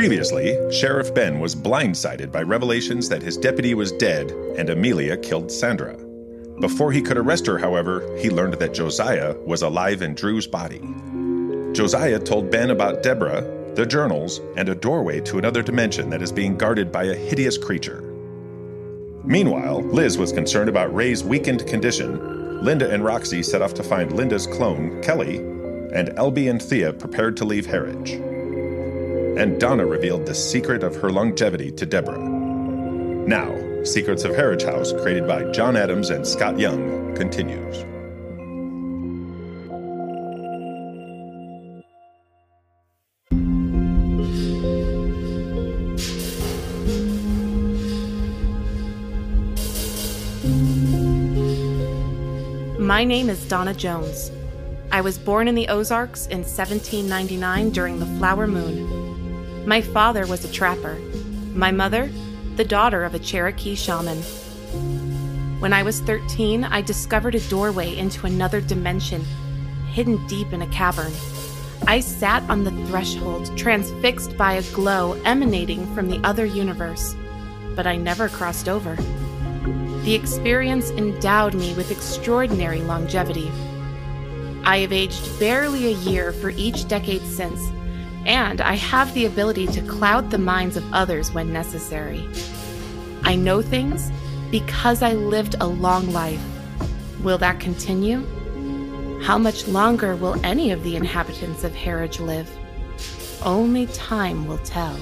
Previously, Sheriff Ben was blindsided by revelations that his deputy was dead and Amelia killed Sandra. Before he could arrest her, however, he learned that Josiah was alive in Drew's body. Josiah told Ben about Deborah, the journals, and a doorway to another dimension that is being guarded by a hideous creature. Meanwhile, Liz was concerned about Ray's weakened condition. Linda and Roxie set off to find Linda's clone, Kelly, and LB and Thia prepared to leave Harridge and Donna revealed the secret of her longevity to Deborah. Now, Secrets of Harridge House, created by John Adams and Scott Young, continues. My name is Donna Jones. I was born in the Ozarks in 1799 during the Flower Moon. My father was a trapper. My mother, the daughter of a Cherokee shaman. When I was 13, I discovered a doorway into another dimension, hidden deep in a cavern. I sat on the threshold, transfixed by a glow emanating from the other universe, but I never crossed over. The experience endowed me with extraordinary longevity. I have aged barely a year for each decade since, and I have the ability to cloud the minds of others when necessary. I know things because I lived a long life. Will that continue? How much longer will any of the inhabitants of Harridge live? Only time will tell.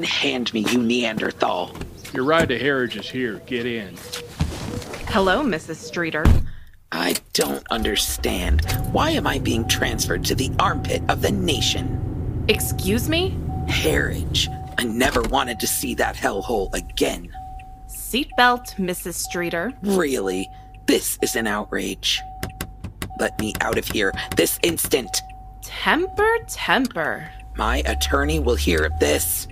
Unhand me, you Neanderthal. Your ride to Harridge is here. Get in. Hello, Mrs. Streeter. I don't understand. Why am I being transferred to the armpit of the nation? Excuse me? Harridge. I never wanted to see that hellhole again. Seatbelt, Mrs. Streeter. Really? This is an outrage. Let me out of here this instant. Temper, temper. My attorney will hear of this.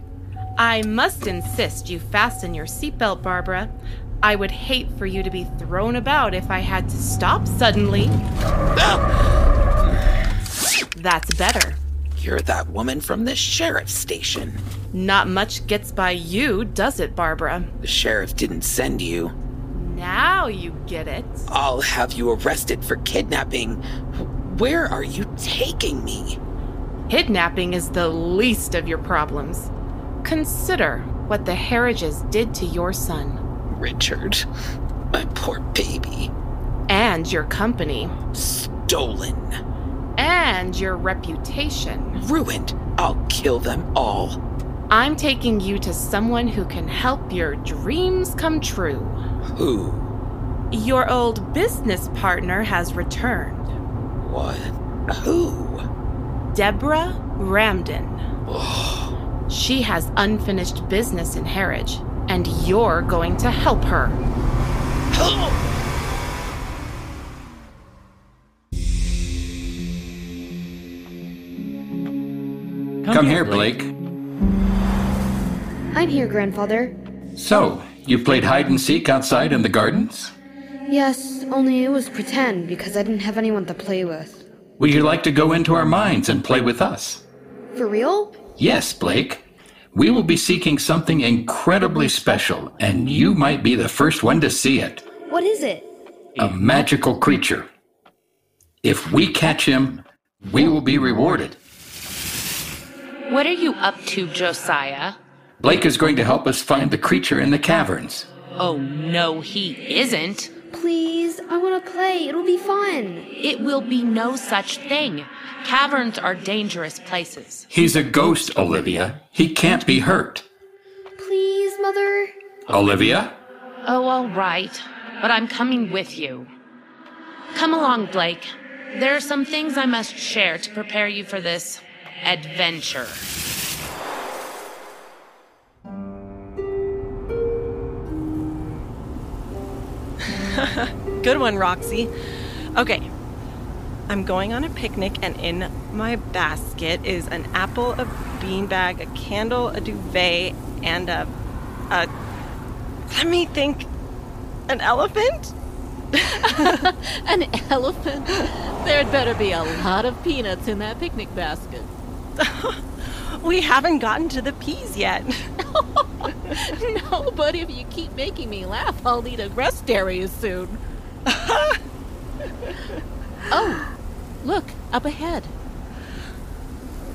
I must insist you fasten your seatbelt, Barbara. I would hate for you to be thrown about if I had to stop suddenly. That's better. You're that woman from the sheriff's station. Not much gets by you, does it, Barbara? The sheriff didn't send you. Now you get it. I'll have you arrested for kidnapping. Where are you taking me? Kidnapping is the least of your problems. Consider what the Harridges did to your son. Richard, my poor baby. And your company. Stolen. And your reputation. Ruined. I'll kill them all. I'm taking you to someone who can help your dreams come true. Who? Your old business partner has returned. What? Who? Deborah Ramden. Oh. She has unfinished business in Harridge, and you're going to help her. Come, Come here, Blake. I'm here, Grandfather. So, you played hide and seek outside in the gardens? Yes, only it was pretend because I didn't have anyone to play with. Would you like to go into our minds and play with us? For real? Yes, Blake. We will be seeking something incredibly special, and you might be the first one to see it. What is it? A magical creature. If we catch him, we will be rewarded. What are you up to, Josiah? Blake is going to help us find the creature in the caverns. Oh, no, he isn't. Please, I want to play. It'll be fun. It will be no such thing. Caverns are dangerous places. He's a ghost, Olivia. He can't be hurt. Please, Mother. Olivia? Oh, all right. But I'm coming with you. Come along, Blake. There are some things I must share to prepare you for this adventure. Good one, Roxie. Okay, I'm going on a picnic, and in my basket is an apple, a beanbag, a candle, a duvet, and a. a. Let me think. An elephant? An elephant? There'd better be a lot of peanuts in that picnic basket. we haven't gotten to the peas yet. no, but if you keep making me laugh, I'll need a rest area soon. oh, look, up ahead.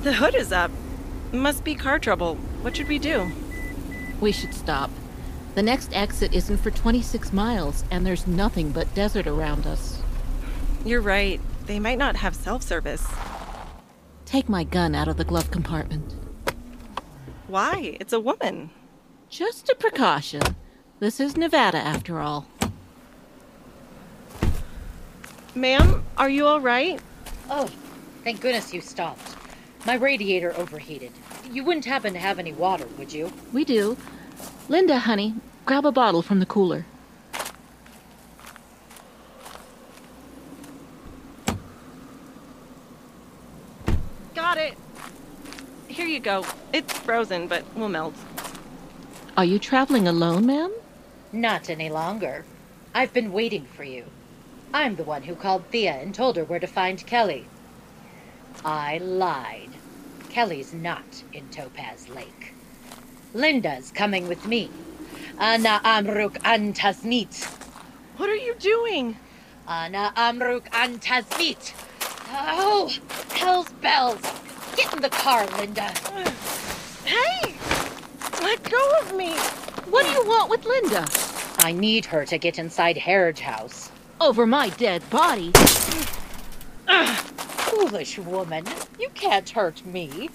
The hood is up. Must be car trouble. What should we do? We should stop. The next exit isn't for 26 miles, and there's nothing but desert around us. You're right. They might not have self service. Take my gun out of the glove compartment. Why? It's a woman. Just a precaution. This is Nevada, after all. Ma'am, are you all right? Oh, thank goodness you stopped. My radiator overheated. You wouldn't happen to have any water, would you? We do. Linda, honey, grab a bottle from the cooler. Got it. Here you go. It's frozen, but will melt. Are you traveling alone, ma'am? Not any longer. I've been waiting for you. I'm the one who called Thia and told her where to find Kelly. I lied. Kelly's not in Topaz Lake. Linda's coming with me. Ana Amruk Antasmit. What are you doing? Ana Amruk Antasmit. Oh, hell's bells. Get in the car, Linda. Hey! Let go of me! What do you want with Linda? I need her to get inside Harridge House. Over my dead body? Ugh, Foolish woman. You can't hurt me.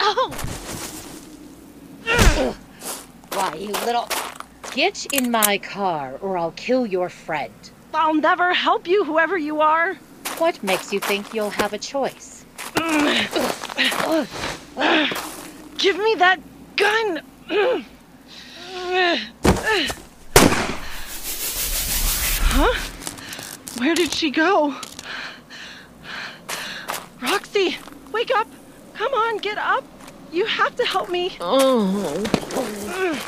Oh! Why, you little. Get in my car or I'll kill your friend. I'll never help you, whoever you are. What makes you think you'll have a choice? Mm. Give me that gun! Huh? Where did she go? Roxie, wake up! Come on, get up! You have to help me. Oh.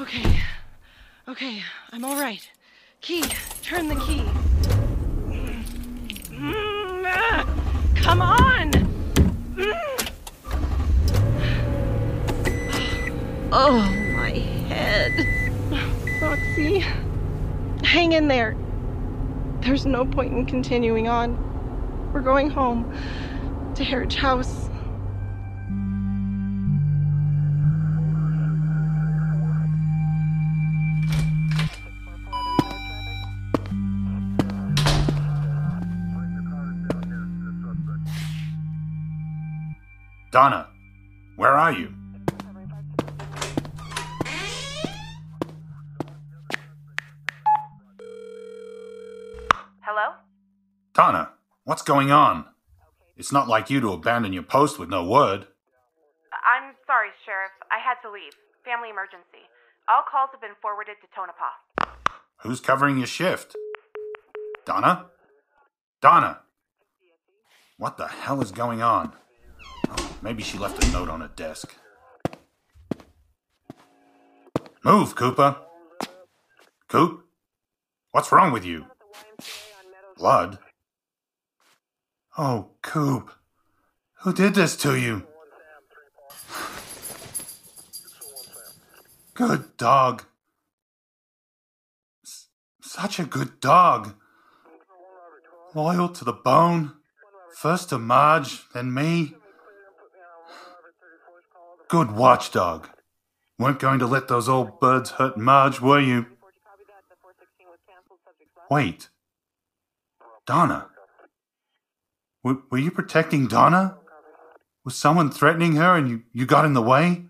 Okay. Okay, I'm all right. Key, turn the key. Mm, ah, Come on! Mm. Oh, my head. Roxie, hang in there. There's no point in continuing on. We're going home to Harridge House. Donna, where are you? Donna, what's going on? It's not like you to abandon your post with no word. I'm sorry, Sheriff. I had to leave. Family emergency. All calls have been forwarded to Tonopah. Who's covering your shift? Donna? Donna! What the hell is going on? Oh, maybe she left a note on her desk. Move, Cooper! Coop? What's wrong with you? Blood? Oh, Coop. Who did this to you? Good dog. S- such a good dog. Loyal to the bone. First to Marge, then me. Good watchdog. Weren't going to let those old birds hurt Marge, were you? Wait. Donna. W- were you protecting Donna? Was someone threatening her and you, you got in the way?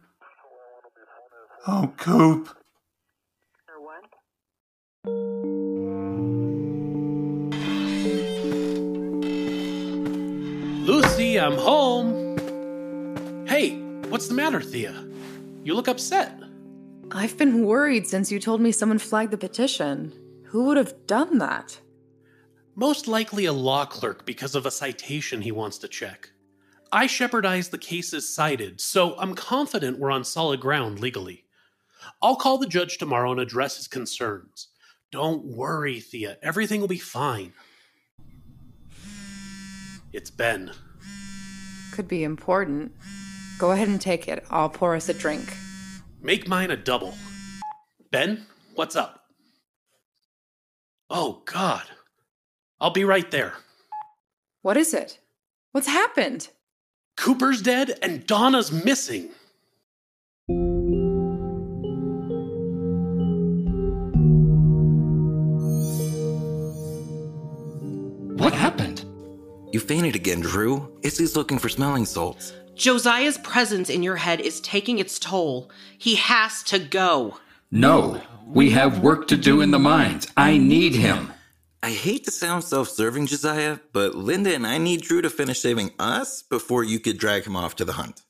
Oh, Coop. Lucy, I'm home. Hey, what's the matter, Thia? You look upset. I've been worried since you told me someone flagged the petition. Who would have done that? Most likely a law clerk because of a citation he wants to check. I shepardized the cases cited, so I'm confident we're on solid ground legally. I'll call the judge tomorrow and address his concerns. Don't worry, Thia. Everything will be fine. It's Ben. Could be important. Go ahead and take it. I'll pour us a drink. Make mine a double. Ben, what's up? Oh, God. I'll be right there. What is it? What's happened? Cooper's dead and Donna's missing. What happened? You fainted again, Drew. Issy's looking for smelling salts. Josiah's presence in your head is taking its toll. He has to go. No, we have work to do in the mines. I need him. I hate to sound self serving, Josiah, but Linda and I need Drew to finish saving us before you could drag him off to the hunt.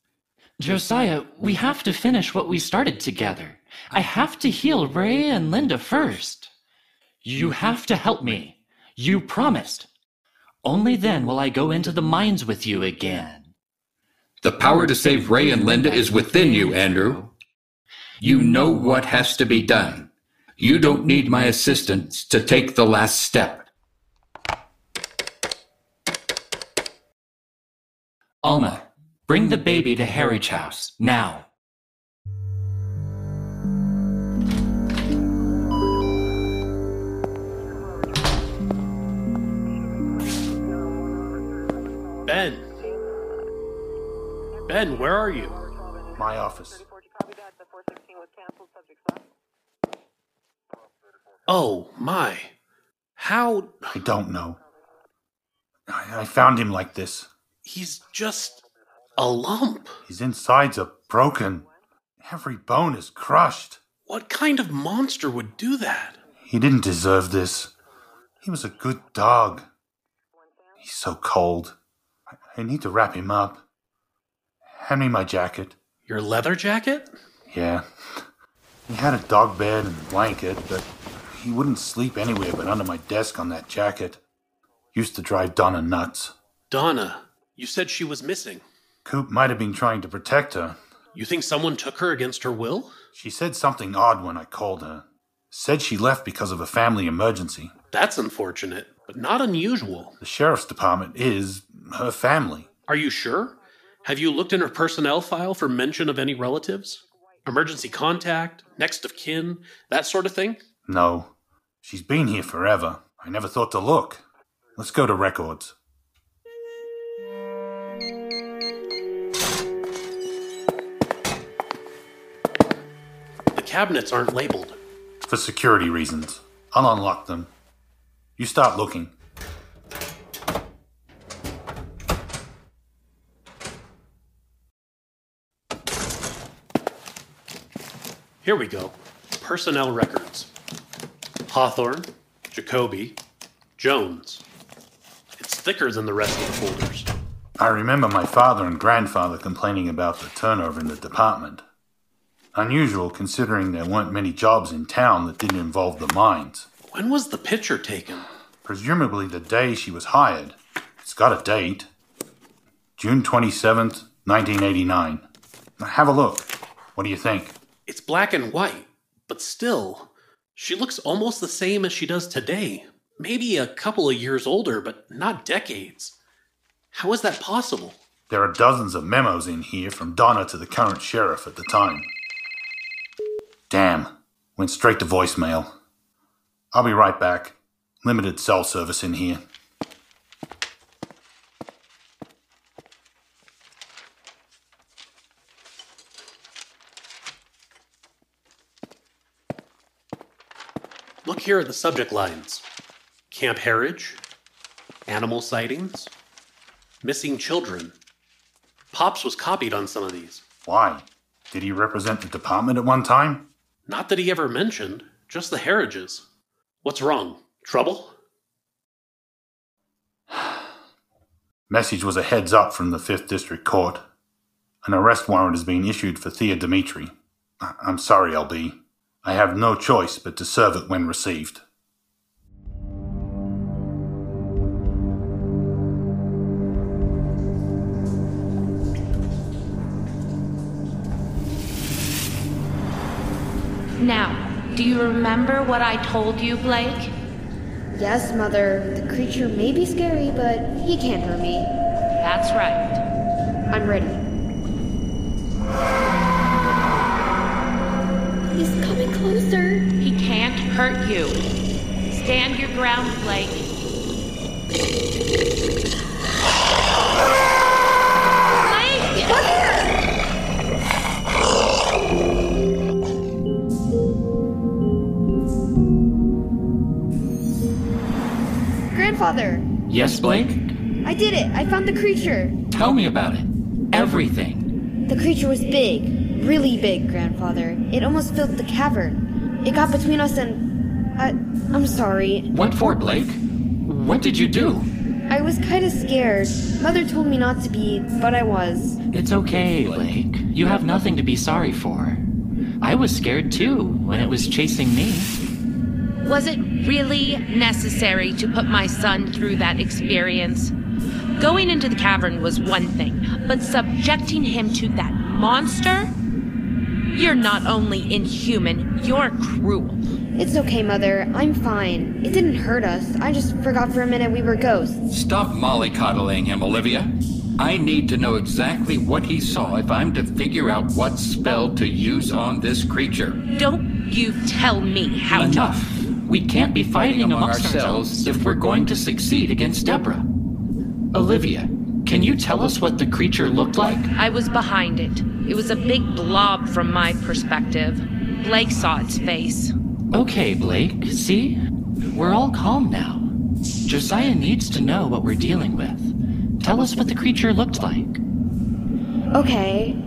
Josiah, we have to finish what we started together. I have to heal Ray and Linda first. You have to help me. You promised. Only then will I go into the mines with you again. The power to save Ray and Linda is within you, Andrew. You know what has to be done. You don't need my assistance to take the last step. Alma, bring the baby to Harridge House, now. Ben. Ben, where are you? My office. Oh, my. How. I don't know. I, I found him like this. He's just a lump. His insides are broken. Every bone is crushed. What kind of monster would do that? He didn't deserve this. He was a good dog. He's so cold. I, I need to wrap him up. Hand me my jacket. Your leather jacket? Yeah. He had a dog bed and blanket, but he wouldn't sleep anywhere but under my desk on that jacket. Used to drive Donna nuts. Donna, you said she was missing. Coop might have been trying to protect her. You think someone took her against her will? She said something odd when I called her. Said she left because of a family emergency. That's unfortunate, but not unusual. The sheriff's department is her family. Are you sure? Have you looked in her personnel file for mention of any relatives? Emergency contact, next of kin, that sort of thing? No. She's been here forever. I never thought to look. Let's go to records. The cabinets aren't labeled. For security reasons. I'll unlock them. You start looking. Here we go. Personnel records. Hawthorne, Jacoby, Jones. It's thicker than the rest of the folders. I remember my father and grandfather complaining about the turnover in the department. Unusual considering there weren't many jobs in town that didn't involve the mines. When was the picture taken? Presumably the day she was hired. It's got a date. June 27th, 1989. Now have a look. What do you think? It's black and white, but still, she looks almost the same as she does today. Maybe a couple of years older, but not decades. How is that possible? There are dozens of memos in here from Donna to the current sheriff at the time. Damn, went straight to voicemail. I'll be right back. Limited cell service in here. Here at the subject lines Camp Harridge, animal sightings, missing children. Pops was copied on some of these. Why? Did he represent the department at one time? Not that he ever mentioned, just the Harridges. What's wrong? Trouble? Message was a heads up from the 5th District Court. An arrest warrant has been issued for Thia Dimitri. I- I'm sorry, LB. I have no choice but to serve it when received. Now, do you remember what I told you, Blake? Yes, Mother. The creature may be scary, but he can't hurt me. That's right. I'm ready. He's coming closer. He can't hurt you. Stand your ground, Blake. Grandfather, Yes, Blake? I did it. I found the creature. Tell me about it. Everything. The creature was big, really big, Grandfather. It almost filled the cavern. It got between us and. I, I'm sorry. What for, Blake? What did you do? I was kind of scared. Mother told me not to be, but I was. It's okay, Blake. You have nothing to be sorry for. I was scared too when it was chasing me. Was it really necessary to put my son through that experience? Going into the cavern was one thing, but subjecting him to that monster? You're not only inhuman, you're cruel. It's okay, Mother. I'm fine. It didn't hurt us. I just forgot for a minute we were ghosts. Stop mollycoddling him, Olivia. I need to know exactly what he saw if I'm to figure out what spell to use on this creature. Don't you tell me how Enough. to. We can't be fighting amongst ourselves if we're going to succeed against Deborah. Olivia, can you tell us what the creature looked like? I was behind it. It was a big blob from my perspective. Blake saw its face. Okay, Blake, see? We're all calm now. Josiah needs to know what we're dealing with. Tell us what the creature looked like. Okay.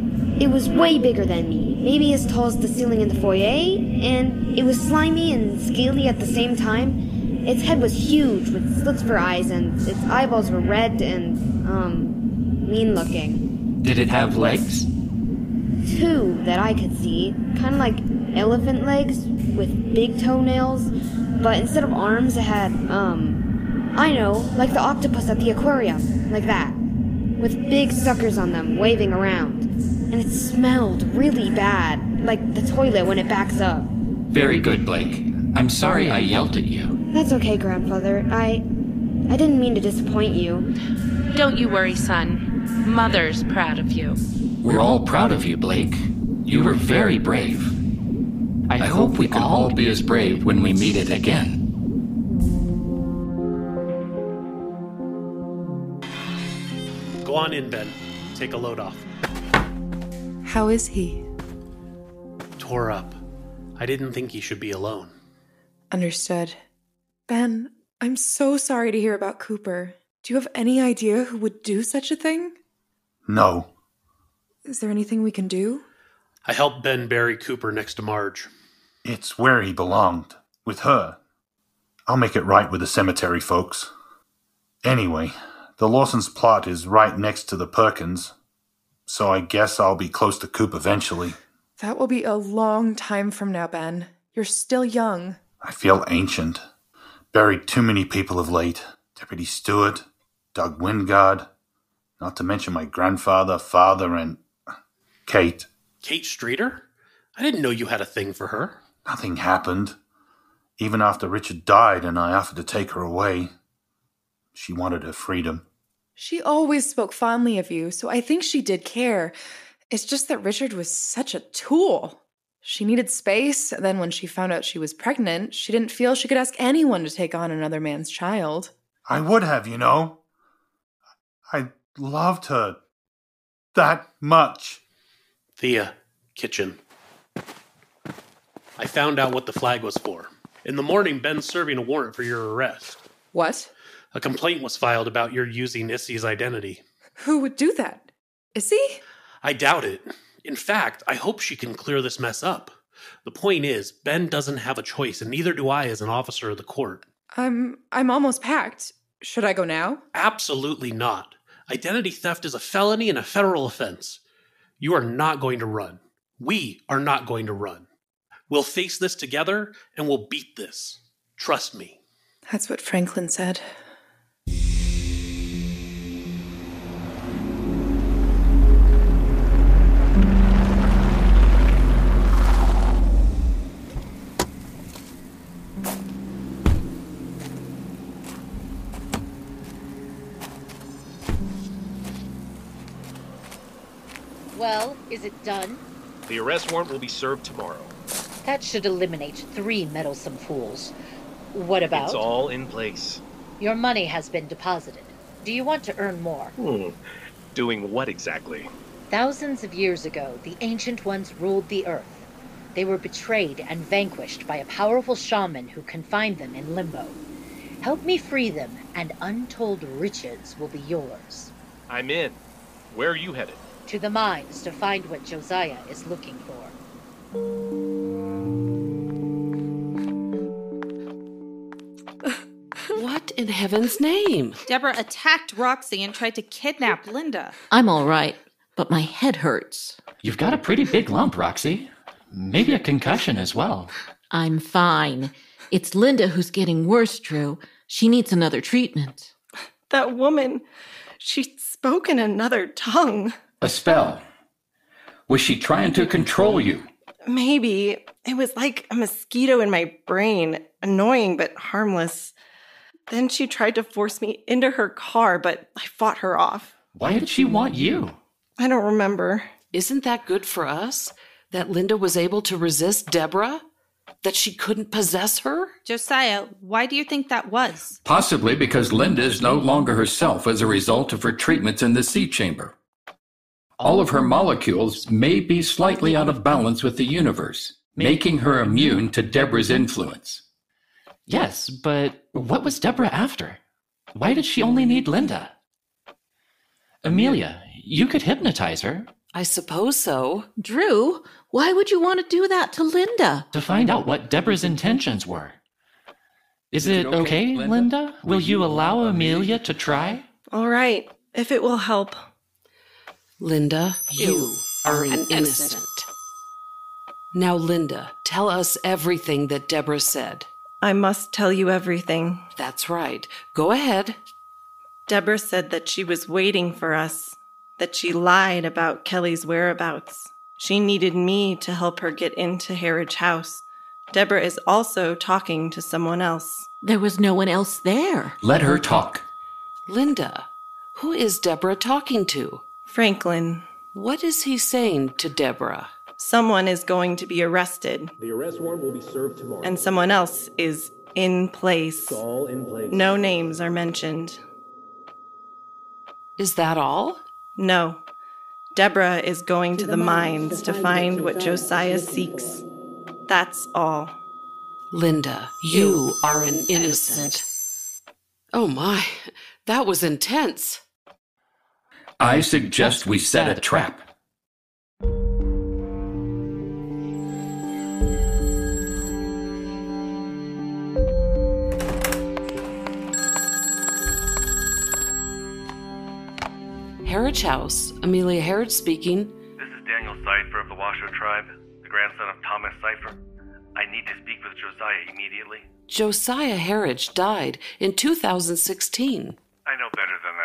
It was way bigger than me, maybe as tall as the ceiling in the foyer, and it was slimy and scaly at the same time. Its head was huge with slits for eyes, and its eyeballs were red and, um, mean looking. Did it have legs? Two that I could see, kind of like elephant legs with big toenails, but instead of arms, it had, um, I know, like the octopus at the aquarium, like that, with big suckers on them waving around. And it smelled really bad, like the toilet when it backs up. Very good, Blake. I'm sorry I yelled at you. That's okay, grandfather. I. I didn't mean to disappoint you. Don't you worry, son. Mother's proud of you. We're all proud of you, Blake. You were very brave. I, I hope we can all be as brave when we meet it again. Go on in, Ben. Take a load off. How is he? Tore up. I didn't think he should be alone. Understood. Ben, I'm so sorry to hear about Cooper. Do you have any idea who would do such a thing? No. Is there anything we can do? I helped Ben bury Cooper next to Marge. It's where he belonged. With her. I'll make it right with the cemetery folks. Anyway, the Lawson's plot is right next to the Perkins, so I guess I'll be close to Coop eventually. That will be a long time from now, Ben. You're still young. I feel ancient. Buried too many people of late. Deputy Stewart, Doug Wingard, not to mention my grandfather, father, and Kate. Kate Streeter? I didn't know you had a thing for her. Nothing happened. Even after Richard died and I offered to take her away, she wanted her freedom. She always spoke fondly of you, so I think she did care. It's just that Richard was such a tool. She needed space, and then when she found out she was pregnant, she didn't feel she could ask anyone to take on another man's child. I would have, you know. I loved her that much. Thia, kitchen. I found out what the flag was for. In the morning, Ben's serving a warrant for your arrest. What? A complaint was filed about your using Issy's identity. Who would do that? Issy? I doubt it. In fact, I hope she can clear this mess up. The point is, Ben doesn't have a choice, and neither do I as an officer of the court. I'm I'm almost packed. Should I go now? Absolutely not. Identity theft is a felony and a federal offense. You are not going to run. We are not going to run. We'll face this together and we'll beat this. Trust me. That's what Franklin said. Is it done? The arrest warrant will be served tomorrow. That should eliminate three meddlesome fools. What about? It's all in place. Your money has been deposited. Do you want to earn more? Hmm. Doing what exactly? Thousands of years ago, the Ancient Ones ruled the Earth. They were betrayed and vanquished by a powerful shaman who confined them in limbo. Help me free them, and untold riches will be yours. I'm in. Where are you headed? To the mines to find what Josiah is looking for. What in heaven's name? Deborah attacked Roxie and tried to kidnap Linda. I'm all right, but my head hurts. You've got a pretty big lump, Roxie. Maybe a concussion as well. I'm fine. It's Linda who's getting worse, Drew. She needs another treatment. That woman, she spoke in another tongue. A spell. Was she trying to control you? Maybe. It was like a mosquito in my brain, annoying but harmless. Then she tried to force me into her car, but I fought her off. Why did she want you? I don't remember. Isn't that good for us? That Linda was able to resist Deborah? That she couldn't possess her? Josiah, why do you think that was? Possibly because Linda is no longer herself as a result of her treatments in the sea chamber. All of her molecules may be slightly out of balance with the universe, making her immune to Deborah's influence. Yes, but what was Deborah after? Why did she only need Linda? Amelia, you could hypnotize her. I suppose so. Drew, why would you want to do that to Linda? To find out what Deborah's intentions were. Is, it, okay, okay Linda? Linda? Will you allow Amelia to try? All right, if it will help. Linda, you are an innocent. Now, Linda, tell us everything that Deborah said. I must tell you everything. That's right. Go ahead. Deborah said that she was waiting for us, that she lied about Kelly's whereabouts. She needed me to help her get into Harridge House. Deborah is also talking to someone else. There was no one else there. Let her talk. Linda, who is Deborah talking to? Franklin. What is he saying to Deborah? Someone is going to be arrested. The arrest warrant will be served tomorrow. And someone else is in place. It's all in place. No names are mentioned. Is that all? No. Deborah is going to, to the, the mines to find what Josiah seeks. That's all. Linda, you are an innocent. Oh my, that was intense. I suggest we set a trap. Harridge House. Amelia Harridge speaking. This is Daniel Cypher of the Washoe Tribe, the grandson of Thomas Cypher. I need to speak with Josiah immediately. Josiah Harridge died in 2016. I know better than that.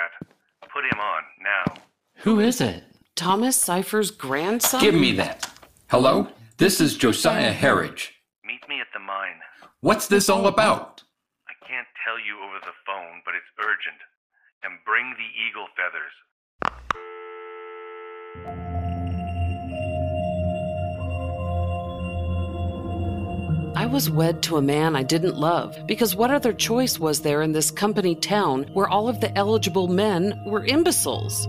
Put him on now. Who is it? Thomas Cypher's grandson? Give me that. Hello? This is Josiah Harridge. Meet me at the mine. What's this all about? I can't tell you over the phone, but it's urgent. And bring the eagle feathers. Was wed to a man I didn't love because what other choice was there in this company town where all of the eligible men were imbeciles?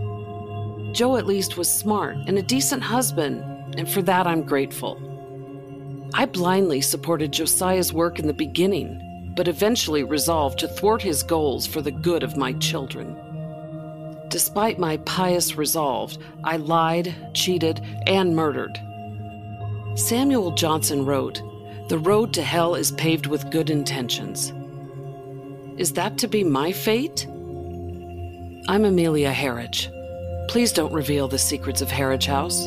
Joe at least was smart and a decent husband, and for that I'm grateful. I blindly supported Josiah's work in the beginning, but eventually resolved to thwart his goals for the good of my children. Despite my pious resolve, I lied, cheated, and murdered. Samuel Johnson wrote, the road to hell is paved with good intentions. Is that to be my fate? I'm Amelia Harridge. Please don't reveal the secrets of Harridge House.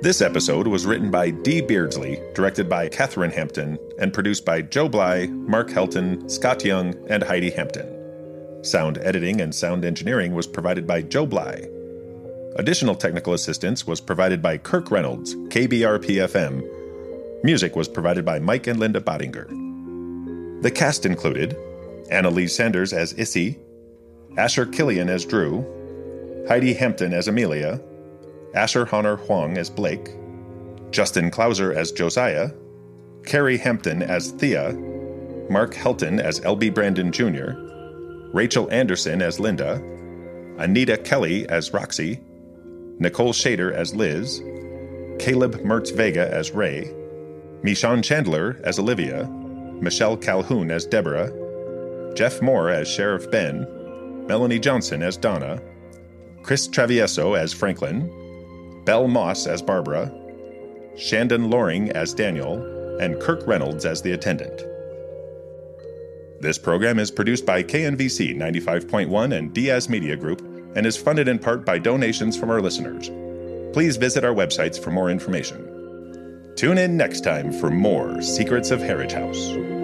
This episode was written by Dee Beardsley, directed by Kathryn Hampton, and produced by Joe Bly, Mark Helton, Scott Young, and Heidi Hampton. Sound editing and sound engineering was provided by Joe Bly. Additional technical assistance was provided by Kirk Reynolds, KBRP-FM. Music was provided by Mike and Linda Badinger. The cast included Annalize Sanders as Issy, Asher Killian as Drew, Heidi Hampton as Amelia, Asher Honor Hwang as Blake, Justin Clouser as Josiah, Cary Hampton as Thia, Mark Helton as LB Brandon Jr., Rachel Anderson as Linda, Anita Kelley as Roxie, Nicole Schader as Liz, Caleb Mertz Vega as Ray, Michon Chandler as Olivia, Michelle Calhoun as Deborah, Geoff Moore as Sheriff Ben, Melanie Johnson as Donna, Cris Travieso as Franklin, Belle Moss as Barbara, Shandon Loring as Daniel, and Kirk Reynolds as the attendant. This program is produced by KNVC 95.1 and Diaz Media Group and is funded in part by donations from our listeners. Please visit our websites for more information. Tune in next time for more Secrets of Harridge House.